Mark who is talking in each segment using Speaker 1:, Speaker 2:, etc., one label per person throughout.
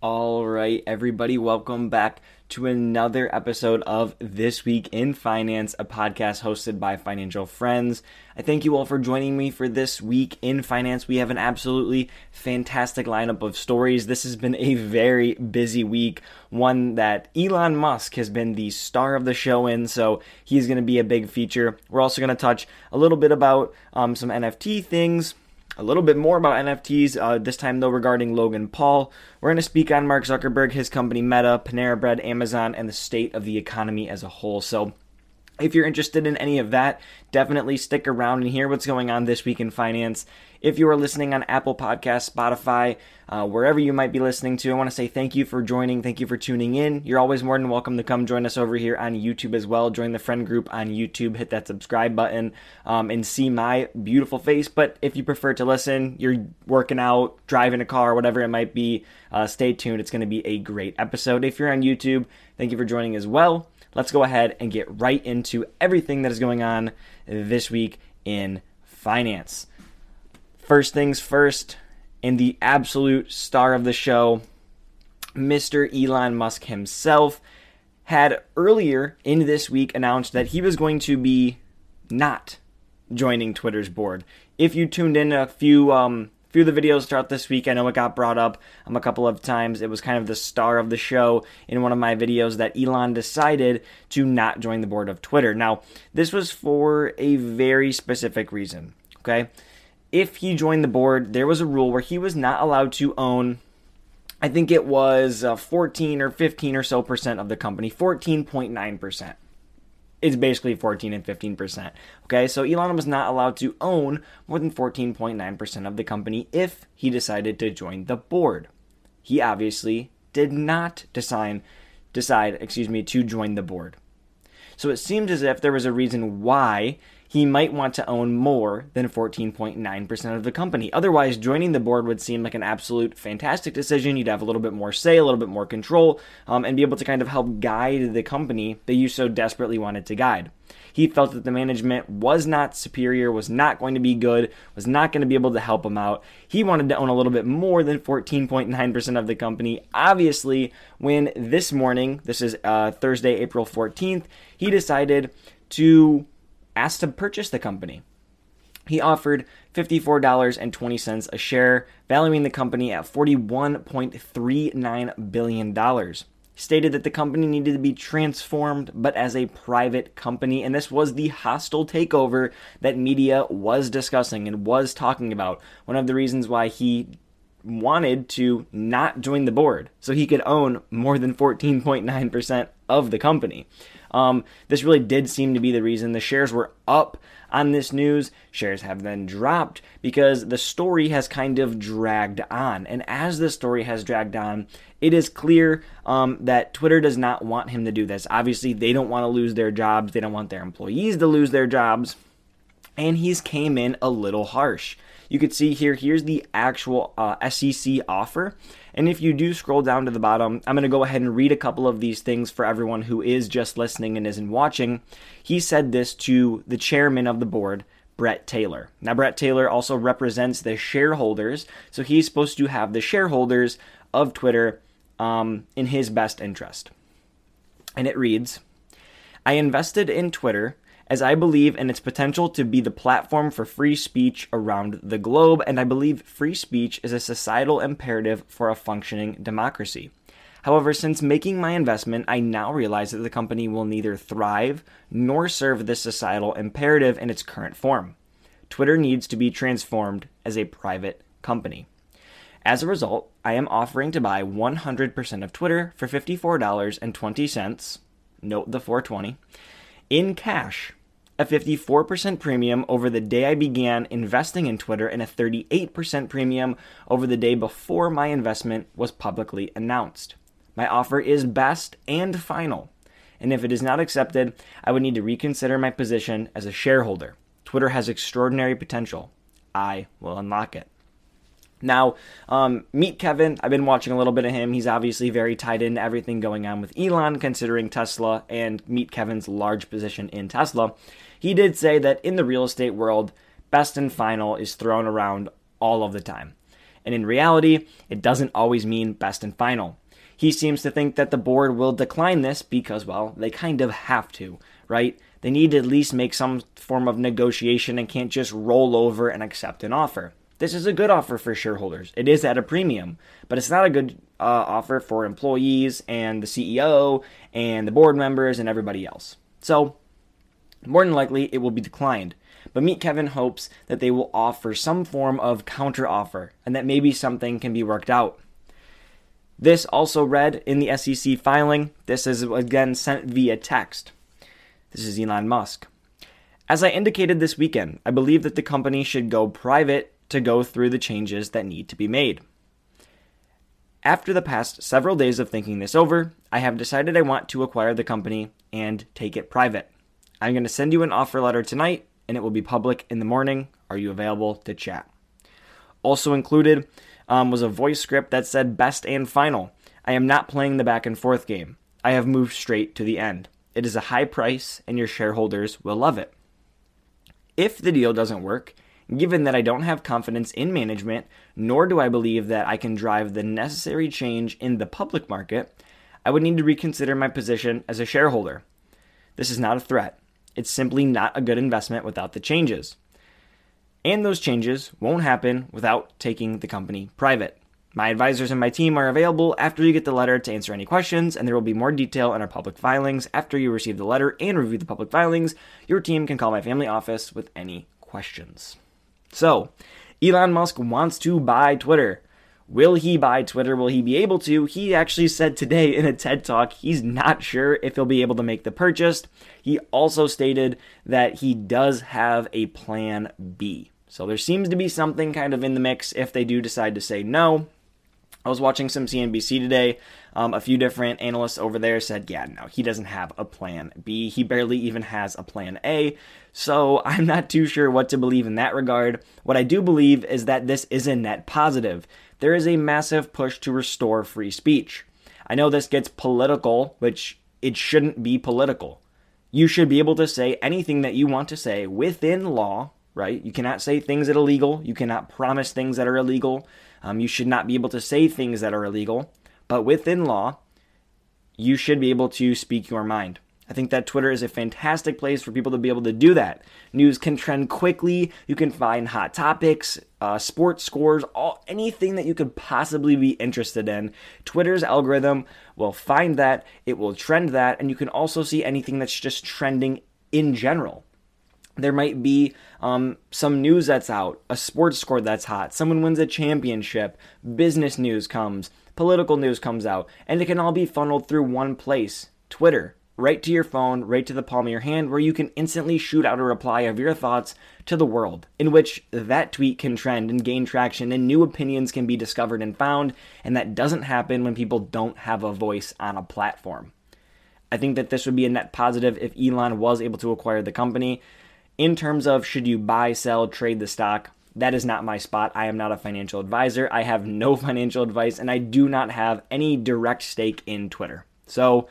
Speaker 1: All right, everybody, welcome back to another episode of This Week in Finance, a podcast hosted by Financial Friends. I thank you all for joining me for This Week in Finance. We have an absolutely fantastic lineup of stories. This has been a very busy week, one that Elon Musk has been the star of the show in, so he's going to be a big feature. We're also going to touch a little bit about um, some NFT things a little bit more about NFTs, uh, this time though regarding Logan Paul. We're going to speak on Mark Zuckerberg, his company Meta, Panera Bread, Amazon, and the state of the economy as a whole. So, if you're interested in any of that, definitely stick around and hear what's going on this week in finance. If you are listening on Apple Podcasts, Spotify, uh, wherever you might be listening to, I want to say thank you for joining. Thank you for tuning in. You're always more than welcome to come join us over here on YouTube as well. Join the friend group on YouTube, hit that subscribe button, um, and see my beautiful face. But if you prefer to listen, you're working out, driving a car, whatever it might be, uh, stay tuned. It's going to be a great episode. If you're on YouTube, thank you for joining as well. Let's go ahead and get right into everything that is going on this week in finance. First things first, and the absolute star of the show, Mr. Elon Musk himself, had earlier in this week announced that he was going to be not joining Twitter's board. If you tuned in a few um, few of the videos throughout this week, I know it got brought up um, a couple of times. It was kind of the star of the show in one of my videos that Elon decided to not join the board of Twitter. Now, this was for a very specific reason. Okay, if he joined the board, there was a rule where he was not allowed to own, I think it was uh, 14 or 15 or so percent of the company, 14.9 percent. It's basically 14 and 15 percent. Okay, so Elon was not allowed to own more than 14.9 percent of the company if he decided to join the board. He obviously did not decide, decide, excuse me, to join the board. So it seems as if there was a reason why he might want to own more than 14.9% of the company. Otherwise, joining the board would seem like an absolute fantastic decision. You'd have a little bit more say, a little bit more control, um, and be able to kind of help guide the company that you so desperately wanted to guide. He felt that the management was not superior, was not going to be good, was not going to be able to help him out. He wanted to own a little bit more than 14.9% of the company. Obviously, when this morning, this is uh, Thursday, April 14th, he decided to asked to purchase the company. He offered $54.20 a share, valuing the company at $41.39 billion. Stated that the company needed to be transformed, but as a private company, and this was the hostile takeover that media was discussing and was talking about. One of the reasons why he wanted to not join the board so he could own more than 14.9% of the company. Um, this really did seem to be the reason the shares were up on this news. Shares have then dropped because the story has kind of dragged on. And as the story has dragged on, it is clear um, that Twitter does not want him to do this. Obviously, they don't want to lose their jobs, they don't want their employees to lose their jobs. And he's came in a little harsh. You could see here, here's the actual uh, SEC offer. And if you do scroll down to the bottom, I'm going to go ahead and read a couple of these things for everyone who is just listening and isn't watching. He said this to the chairman of the board, Bret Taylor. Now, Bret Taylor also represents the shareholders, so he's supposed to have the shareholders of Twitter um, in his best interest. And it reads I invested in Twitter as I believe in its potential to be the platform for free speech around the globe, and I believe free speech is a societal imperative for a functioning democracy. However, since making my investment, I now realize that the company will neither thrive nor serve this societal imperative in its current form. Twitter needs to be transformed as a private company. As a result, I am offering to buy 100% of Twitter for $54.20, note the 420, in cash a 54% premium over the day I began investing in Twitter, and a 38% premium over the day before my investment was publicly announced. My offer is best and final, and if it is not accepted, I would need to reconsider my position as a shareholder. Twitter has extraordinary potential. I will unlock it. Now, um, meet Kevin. I've been watching a little bit of him. He's obviously very tied into everything going on with Elon, considering Tesla and meet Kevin's large position in Tesla. He did say that in the real estate world, best and final is thrown around all of the time. And in reality, it doesn't always mean best and final. He seems to think that the board will decline this because, well, they kind of have to, right? They need to at least make some form of negotiation and can't just roll over and accept an offer. This is a good offer for shareholders. It is at a premium, but it's not a good uh, offer for employees and the CEO and the board members and everybody else. So, more than likely, it will be declined. But Meet Kevin hopes that they will offer some form of counteroffer and that maybe something can be worked out. This also read in the SEC filing. This is again sent via text. This is Elon Musk. As I indicated this weekend, I believe that the company should go private to go through the changes that need to be made. After the past several days of thinking this over, I have decided I want to acquire the company and take it private. I'm going to send you an offer letter tonight, and it will be public in the morning. Are you available to chat? Also included um, was a voice script that said best and final. I am not playing the back and forth game. I have moved straight to the end. It is a high price, and your shareholders will love it. If the deal doesn't work, given that I don't have confidence in management, nor do I believe that I can drive the necessary change in the public market, I would need to reconsider my position as a shareholder. This is not a threat. It's simply not a good investment without the changes. And those changes won't happen without taking the company private. My advisors and my team are available after you get the letter to answer any questions, and there will be more detail in our public filings. After you receive the letter and review the public filings, your team can call my family office with any questions. So, Elon Musk wants to buy Twitter. Will he buy Twitter? Will he be able to? He actually said today in a TED talk he's not sure if he'll be able to make the purchase. He also stated that he does have a plan B. So there seems to be something kind of in the mix if they do decide to say no. I was watching some CNBC today. Um, a few different analysts over there said, yeah, no, he doesn't have a plan B. He barely even has a plan A. So I'm not too sure what to believe in that regard. What I do believe is that this is a net positive. There is a massive push to restore free speech. I know this gets political, which it shouldn't be political. You should be able to say anything that you want to say within law, right? You cannot say things that are illegal. You cannot promise things that are illegal. Um, you should not be able to say things that are illegal. But within law, you should be able to speak your mind. I think that Twitter is a fantastic place for people to be able to do that. News can trend quickly. You can find hot topics, uh, sports scores, all anything that you could possibly be interested in. Twitter's algorithm will find that, it will trend that, and you can also see anything that's just trending in general there might be um, some news that's out, a sports score that's hot, someone wins a championship, business news comes, political news comes out, and it can all be funneled through one place Twitter, right to your phone, right to the palm of your hand, where you can instantly shoot out a reply of your thoughts to the world, in which that tweet can trend and gain traction, and new opinions can be discovered and found, and that doesn't happen when people don't have a voice on a platform. I think that this would be a net positive if Elon was able to acquire the company in terms of should you buy, sell, trade the stock, that is not my spot. I am not a financial advisor. I have no financial advice, and I do not have any direct stake in Twitter. So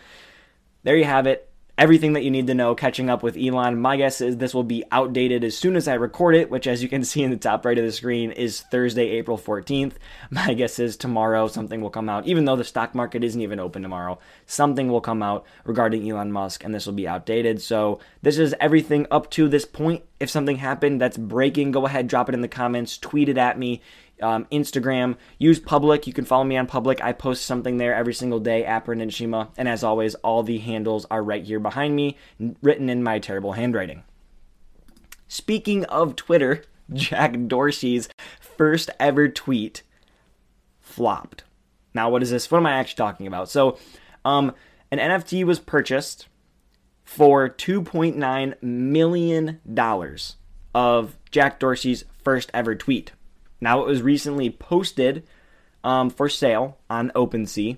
Speaker 1: there you have it everything that you need to know catching up with Elon. My guess is this will be outdated as soon as I record it, which, as you can see in the top right of the screen, is Thursday, April 14th. My guess is tomorrow something will come out, even though the stock market isn't even open tomorrow. Something will come out regarding Elon Musk, and this will be outdated. So, this is everything up to this point. If something happened that's breaking, go ahead, drop it in the comments, tweet it at me um, Instagram. Use Public. You can follow me on Public. I post something there every single day Brendan Shima. And as always, all the handles are right here behind me, written in my terrible handwriting. Speaking of Twitter, Jack Dorsey's first ever tweet flopped. Now, what is this? What am I actually talking about? So, um, an NFT was purchased for $2.9 million of Jack Dorsey's first ever tweet. Now, it was recently posted um, for sale on OpenSea,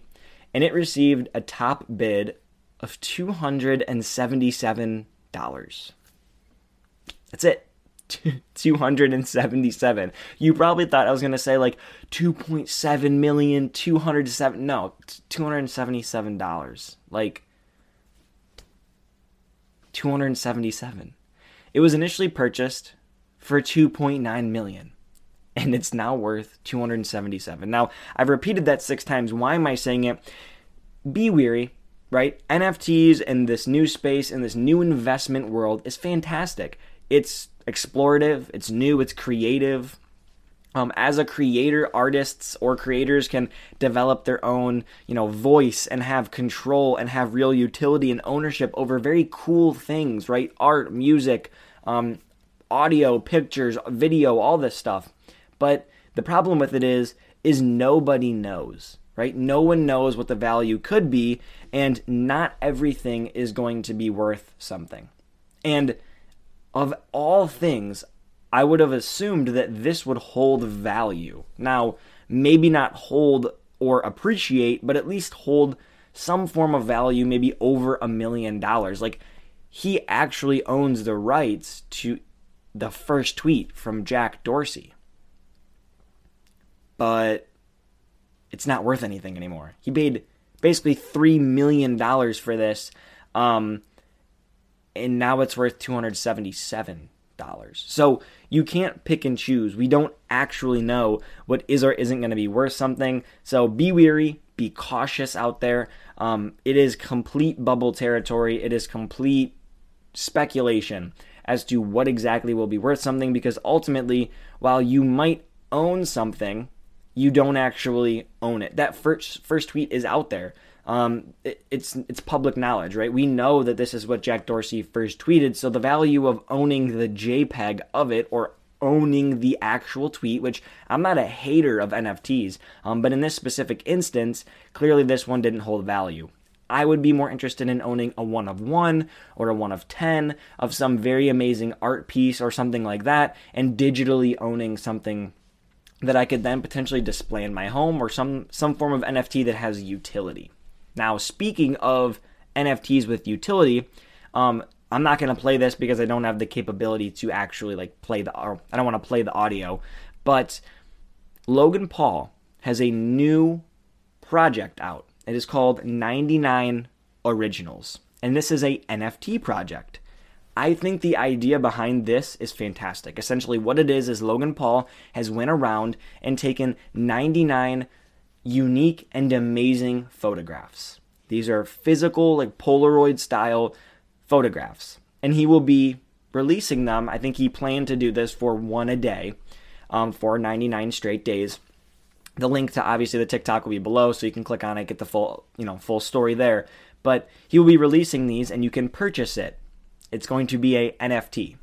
Speaker 1: and it received a top bid of $277. That's it. 277. You probably thought I was going to say like 2.7 million, 207. No, $277. Like 277. It was initially purchased for 2.9 million and it's now worth 277. Now, I've repeated that 6 times. Why am I saying it? Be weary, right? NFTs and this new space and this new investment world is fantastic. It's explorative, it's new, it's creative. Um, as a creator, artists or creators can develop their own, you know, voice and have control and have real utility and ownership over very cool things, right? Art, music, um, audio, pictures, video, all this stuff. But the problem with it is, is nobody knows, right? No one knows what the value could be, and not everything is going to be worth something. And of all things, I would have assumed that this would hold value. Now, maybe not hold or appreciate, but at least hold some form of value, maybe over a million dollars. Like, he actually owns the rights to the first tweet from Jack Dorsey. But it's not worth anything anymore. He paid basically $3 million for this. Um, and now it's worth 277 dollars. So you can't pick and choose. We don't actually know what is or isn't going to be worth something. So be weary, be cautious out there. Um, it is complete bubble territory. It is complete speculation as to what exactly will be worth something because ultimately, while you might own something, you don't actually own it. That first first tweet is out there um, it, it's it's public knowledge, right? We know that this is what Jack Dorsey first tweeted. So the value of owning the JPEG of it or owning the actual tweet, which I'm not a hater of NFTs, um, but in this specific instance, clearly this one didn't hold value. I would be more interested in owning a one of one or a one of 10 of some very amazing art piece or something like that, and digitally owning something that I could then potentially display in my home or some, some form of NFT that has utility. Now, speaking of NFTs with utility, um, I'm not going to play this because I don't have the capability to actually like play the. Or I don't want to play the audio, but Logan Paul has a new project out. It is called 99 Originals, and this is a NFT project. I think the idea behind this is fantastic. Essentially, what it is is Logan Paul has went around and taken 99 unique and amazing photographs. These are physical, like Polaroid style photographs. And he will be releasing them. I think he planned to do this for one a day um, for 99 straight days. The link to obviously the TikTok will be below, so you can click on it, get the full, you know, full story there. But he will be releasing these, and you can purchase it. It's going to be a NFT.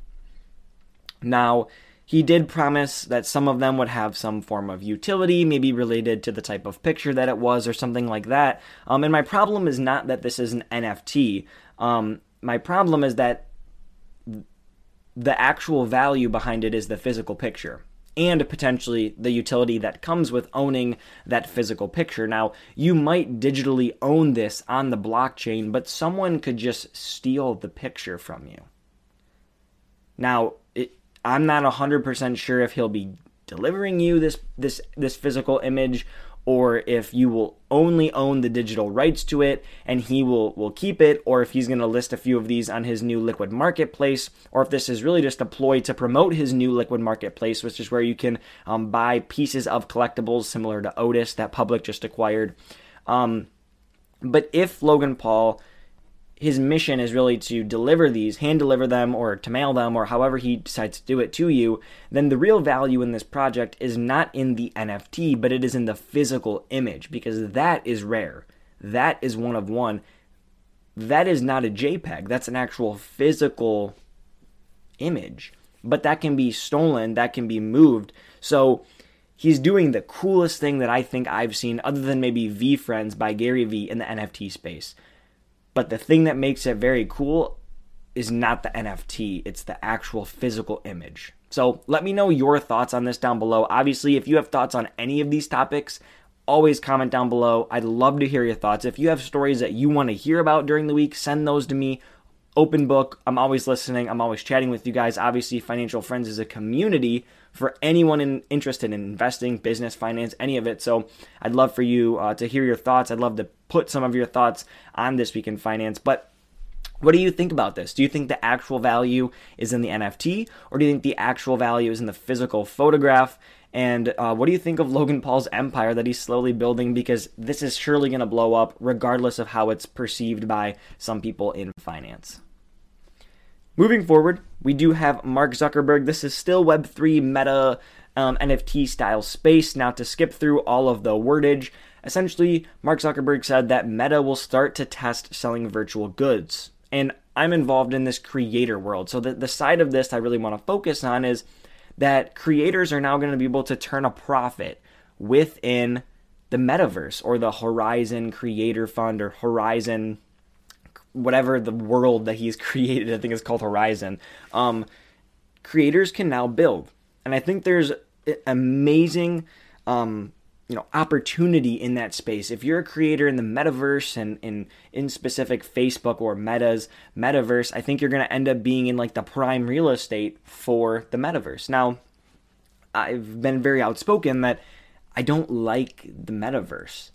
Speaker 1: Now, he did promise that some of them would have some form of utility, maybe related to the type of picture that it was or something like that. Um, and my problem is not that this is an NFT. Um, my problem is that the actual value behind it is the physical picture and potentially the utility that comes with owning that physical picture. Now, you might digitally own this on the blockchain, but someone could just steal the picture from you. Now, I'm not 100% sure if he'll be delivering you this this this physical image or if you will only own the digital rights to it and he will will keep it or if he's going to list a few of these on his new liquid marketplace or if this is really just a ploy to promote his new liquid marketplace which is where you can um, buy pieces of collectibles similar to otis that public just acquired. Um, but if logan paul his mission is really to deliver these, hand deliver them, or to mail them, or however he decides to do it to you, then the real value in this project is not in the NFT, but it is in the physical image, because that is rare. That is one of one. That is not a JPEG, that's an actual physical image. But that can be stolen, that can be moved. So he's doing the coolest thing that I think I've seen, other than maybe VeeFriends by Gary Vee in the NFT space but the thing that makes it very cool is not the NFT, it's the actual physical image. So let me know your thoughts on this down below. Obviously, if you have thoughts on any of these topics, always comment down below. I'd love to hear your thoughts. If you have stories that you want to hear about during the week, send those to me. Open book. I'm always listening. I'm always chatting with you guys. Obviously, Financial Friends is a community for anyone in, interested in investing, business, finance, any of it. So I'd love for you uh, to hear your thoughts. I'd love to put some of your thoughts on this week in finance. But what do you think about this? Do you think the actual value is in the NFT, or do you think the actual value is in the physical photograph? And uh, what do you think of Logan Paul's empire that he's slowly building? Because this is surely going to blow up, regardless of how it's perceived by some people in finance. Moving forward, we do have Mark Zuckerberg. This is still Web3 meta um, NFT style space. Now, to skip through all of the wordage, essentially, Mark Zuckerberg said that Meta will start to test selling virtual goods. And I'm involved in this creator world. So, the, the side of this I really want to focus on is that creators are now going to be able to turn a profit within the metaverse or the Horizon Creator Fund or Horizon whatever the world that he's created, I think it's called Horizon. Um, creators can now build, and I think there's amazing, um, you know, opportunity in that space. If you're a creator in the metaverse and in in specific Facebook or Meta's metaverse, I think you're going to end up being in like the prime real estate for the metaverse. Now, I've been very outspoken that I don't like the metaverse.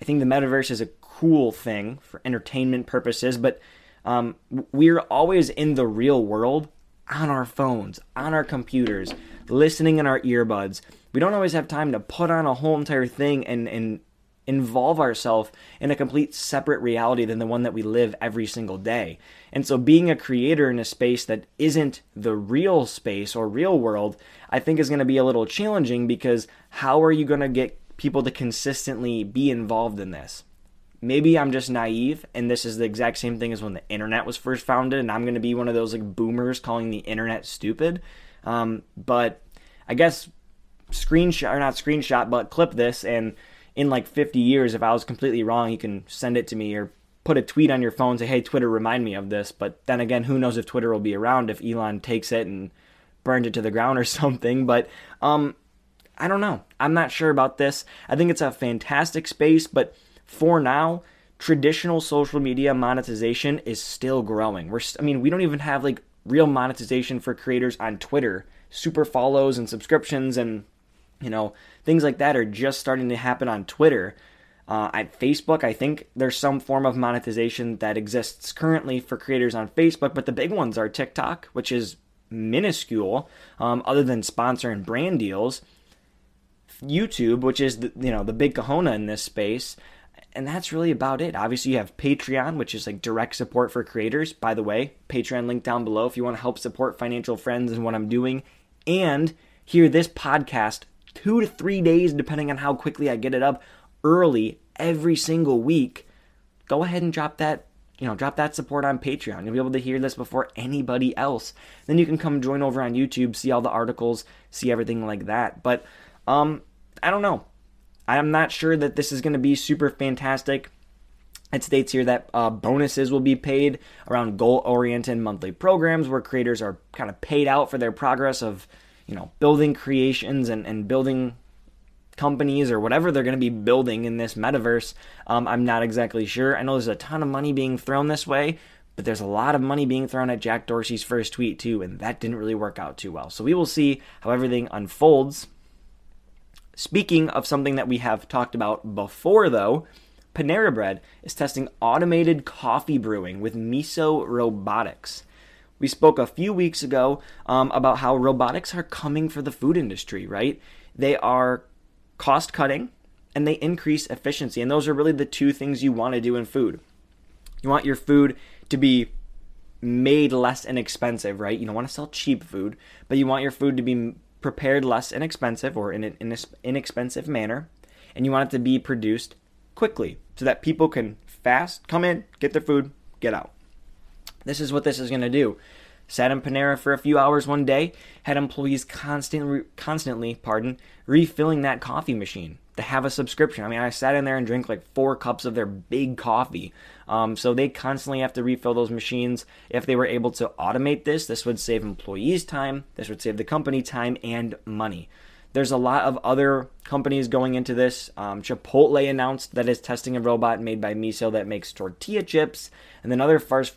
Speaker 1: I think the metaverse is a cool thing for entertainment purposes, but um, we're always in the real world on our phones, on our computers, listening in our earbuds. We don't always have time to put on a whole entire thing and, and involve ourselves in a complete separate reality than the one that we live every single day. And so being a creator in a space that isn't the real space or real world, I think is going to be a little challenging because how are you going to get people to consistently be involved in this? Maybe I'm just naive and this is the exact same thing as when the internet was first founded and I'm going to be one of those like boomers calling the internet stupid. Um, but I guess screenshot or not screenshot, but clip this and in like 50 years, if I was completely wrong, you can send it to me or put a tweet on your phone, say, hey, Twitter, remind me of this. But then again, who knows if Twitter will be around if Elon takes it and burns it to the ground or something. But um, I don't know. I'm not sure about this. I think it's a fantastic space, but for now, traditional social media monetization is still growing. We're, I mean, we don't even have like real monetization for creators on Twitter. Super follows and subscriptions and you know things like that are just starting to happen on Twitter. Uh, at Facebook, I think there's some form of monetization that exists currently for creators on Facebook, but the big ones are TikTok, which is minuscule, um, other than sponsor and brand deals. YouTube, which is the, you know the big kahuna in this space, and that's really about it. Obviously, you have Patreon, which is like direct support for creators. By the way, Patreon link down below if you want to help support financial friends and what I'm doing, and hear this podcast two to three days, depending on how quickly I get it up, early every single week. Go ahead and drop that you know, drop that support on Patreon. You'll be able to hear this before anybody else. Then you can come join over on YouTube, see all the articles, see everything like that. But um I don't know. I'm not sure that this is going to be super fantastic. It states here that uh, bonuses will be paid around goal oriented monthly programs where creators are kind of paid out for their progress of, you know, building creations and, and building companies or whatever they're going to be building in this metaverse. Um, I'm not exactly sure. I know there's a ton of money being thrown this way, but there's a lot of money being thrown at Jack Dorsey's first tweet too, and that didn't really work out too well. So we will see how everything unfolds. Speaking of something that we have talked about before, though, Panera Bread is testing automated coffee brewing with Miso Robotics. We spoke a few weeks ago um, about how robotics are coming for the food industry, right? They are cost cutting and they increase efficiency. And those are really the two things you want to do in food. You want your food to be made less inexpensive, right? You don't want to sell cheap food, but you want your food to be prepared less inexpensive or in an inexpensive manner, and you want it to be produced quickly so that people can fast come in, get their food, get out. This is what this is going to do. Sat in Panera for a few hours one day, had employees constantly, constantly, pardon, refilling that coffee machine to have a subscription. I mean, I sat in there and drank like four cups of their big coffee. Um, so they constantly have to refill those machines. If they were able to automate this, this would save employees time, this would save the company time and money. There's a lot of other companies going into this. Um, Chipotle announced that it's testing a robot made by Miso that makes tortilla chips. And then other fast,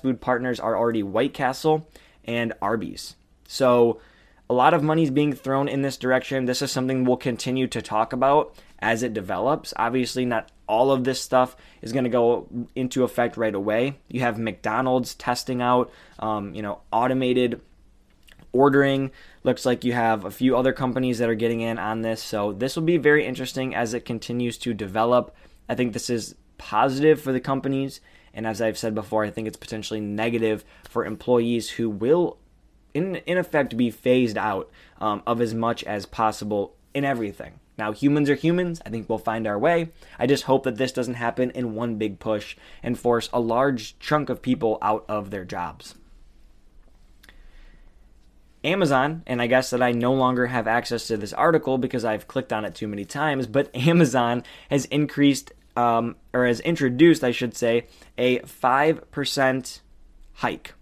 Speaker 1: food partners are already White Castle and Arby's. So a lot of money is being thrown in this direction. This is something we'll continue to talk about as it develops. Obviously, not all of this stuff is going to go into effect right away. You have McDonald's testing out, um, you know, automated ordering. Looks like you have a few other companies that are getting in on this. So this will be very interesting as it continues to develop. I think this is positive for the companies. And as I've said before, I think it's potentially negative for employees who will, in, in effect, be phased out um, of as much as possible in everything. Now, humans are humans. I think we'll find our way. I just hope that this doesn't happen in one big push and force a large chunk of people out of their jobs. Amazon, and I guess that I no longer have access to this article because I've clicked on it too many times, but Amazon has increased, um, or has introduced, I should say, a 5% hike.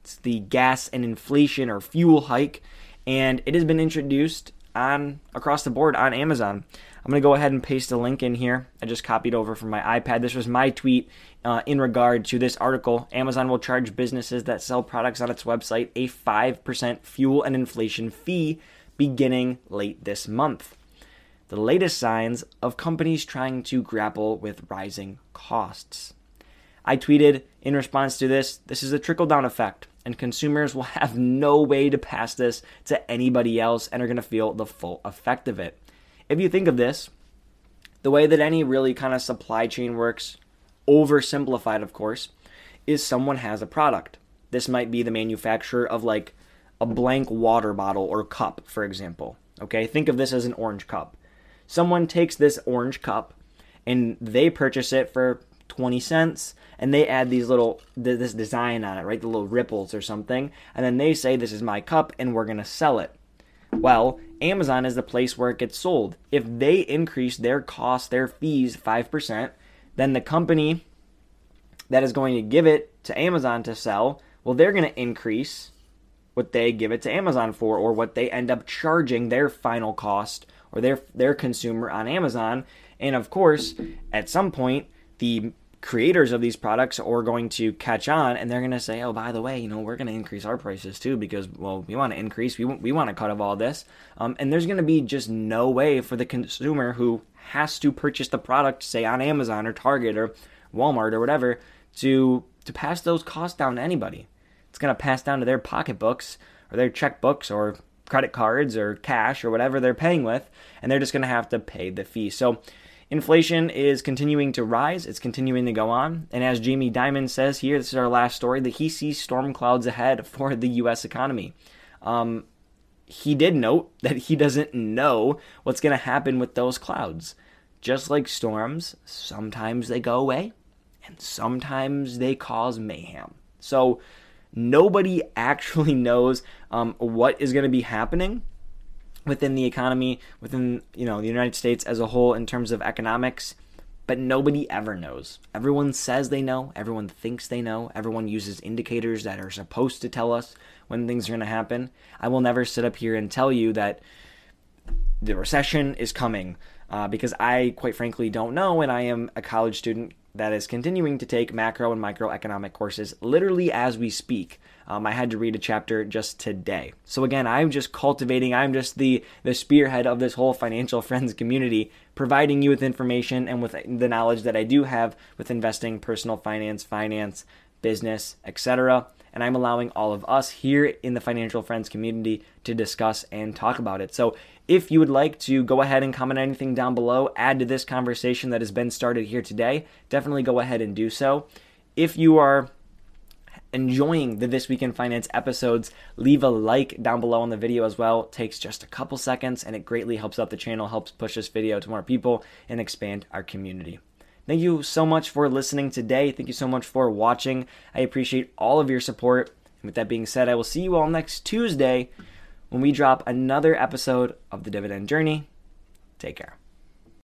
Speaker 1: It's the gas and inflation or fuel hike, and it has been introduced on across the board on Amazon. I'm going to go ahead and paste a link in here. I just copied over from my iPad. This was my tweet uh, in regard to this article. Amazon will charge businesses that sell products on its website a 5% fuel and inflation fee beginning late this month. The latest signs of companies trying to grapple with rising costs. I tweeted in response to this this is a trickle down effect and consumers will have no way to pass this to anybody else and are going to feel the full effect of it. If you think of this, the way that any really kind of supply chain works, oversimplified of course, is someone has a product. This might be the manufacturer of like a blank water bottle or cup, for example. Okay, think of this as an orange cup. Someone takes this orange cup and they purchase it for 20 cents and they add these little this design on it right the little ripples or something and then they say this is my cup and we're going to sell it well amazon is the place where it gets sold. If they increase their cost their fees 5% then the company that is going to give it to amazon to sell well they're going to increase what they give it to amazon for or what they end up charging their final cost or their their consumer on amazon. And of course at some point the creators of these products are going to catch on and they're going to say, oh, by the way, you know, we're going to increase our prices too because, well, we want to increase, we, we want to cut of all this. Um, and there's going to be just no way for the consumer who has to purchase the product, say on Amazon or Target or Walmart or whatever, to, to pass those costs down to anybody. It's going to pass down to their pocketbooks or their checkbooks or credit cards or cash or whatever they're paying with, and they're just going to have to pay the fee. So, Inflation is continuing to rise, it's continuing to go on. And as Jamie Dimon says here, this is our last story, that he sees storm clouds ahead for the U.S. economy. Um, he did note that he doesn't know what's going to happen with those clouds. Just like storms, sometimes they go away and sometimes they cause mayhem. So nobody actually knows um, what is going to be happening within the economy, within you know the United States as a whole in terms of economics, but nobody ever knows. Everyone says they know, everyone thinks they know, everyone uses indicators that are supposed to tell us when things are going to happen. I will never sit up here and tell you that the recession is coming uh, because I, quite frankly, don't know, and I am a college student that is continuing to take macro and microeconomic courses literally as we speak. Um, I had to read a chapter just today. So again, I'm just cultivating. I'm just the the spearhead of this whole financial friends community, providing you with information and with the knowledge that I do have with investing, personal finance, finance, business, etc. And I'm allowing all of us here in the financial friends community to discuss and talk about it. So if you would like to go ahead and comment anything down below, add to this conversation that has been started here today, definitely go ahead and do so. If you are enjoying the This Week in Finance episodes, leave a like down below on the video as well. It takes just a couple seconds and it greatly helps out the channel, helps push this video to more people, and expand our community. Thank you so much for listening today. Thank you so much for watching. I appreciate all of your support. And with that being said, I will see you all next Tuesday when we drop another episode of The Dividend Journey. Take care.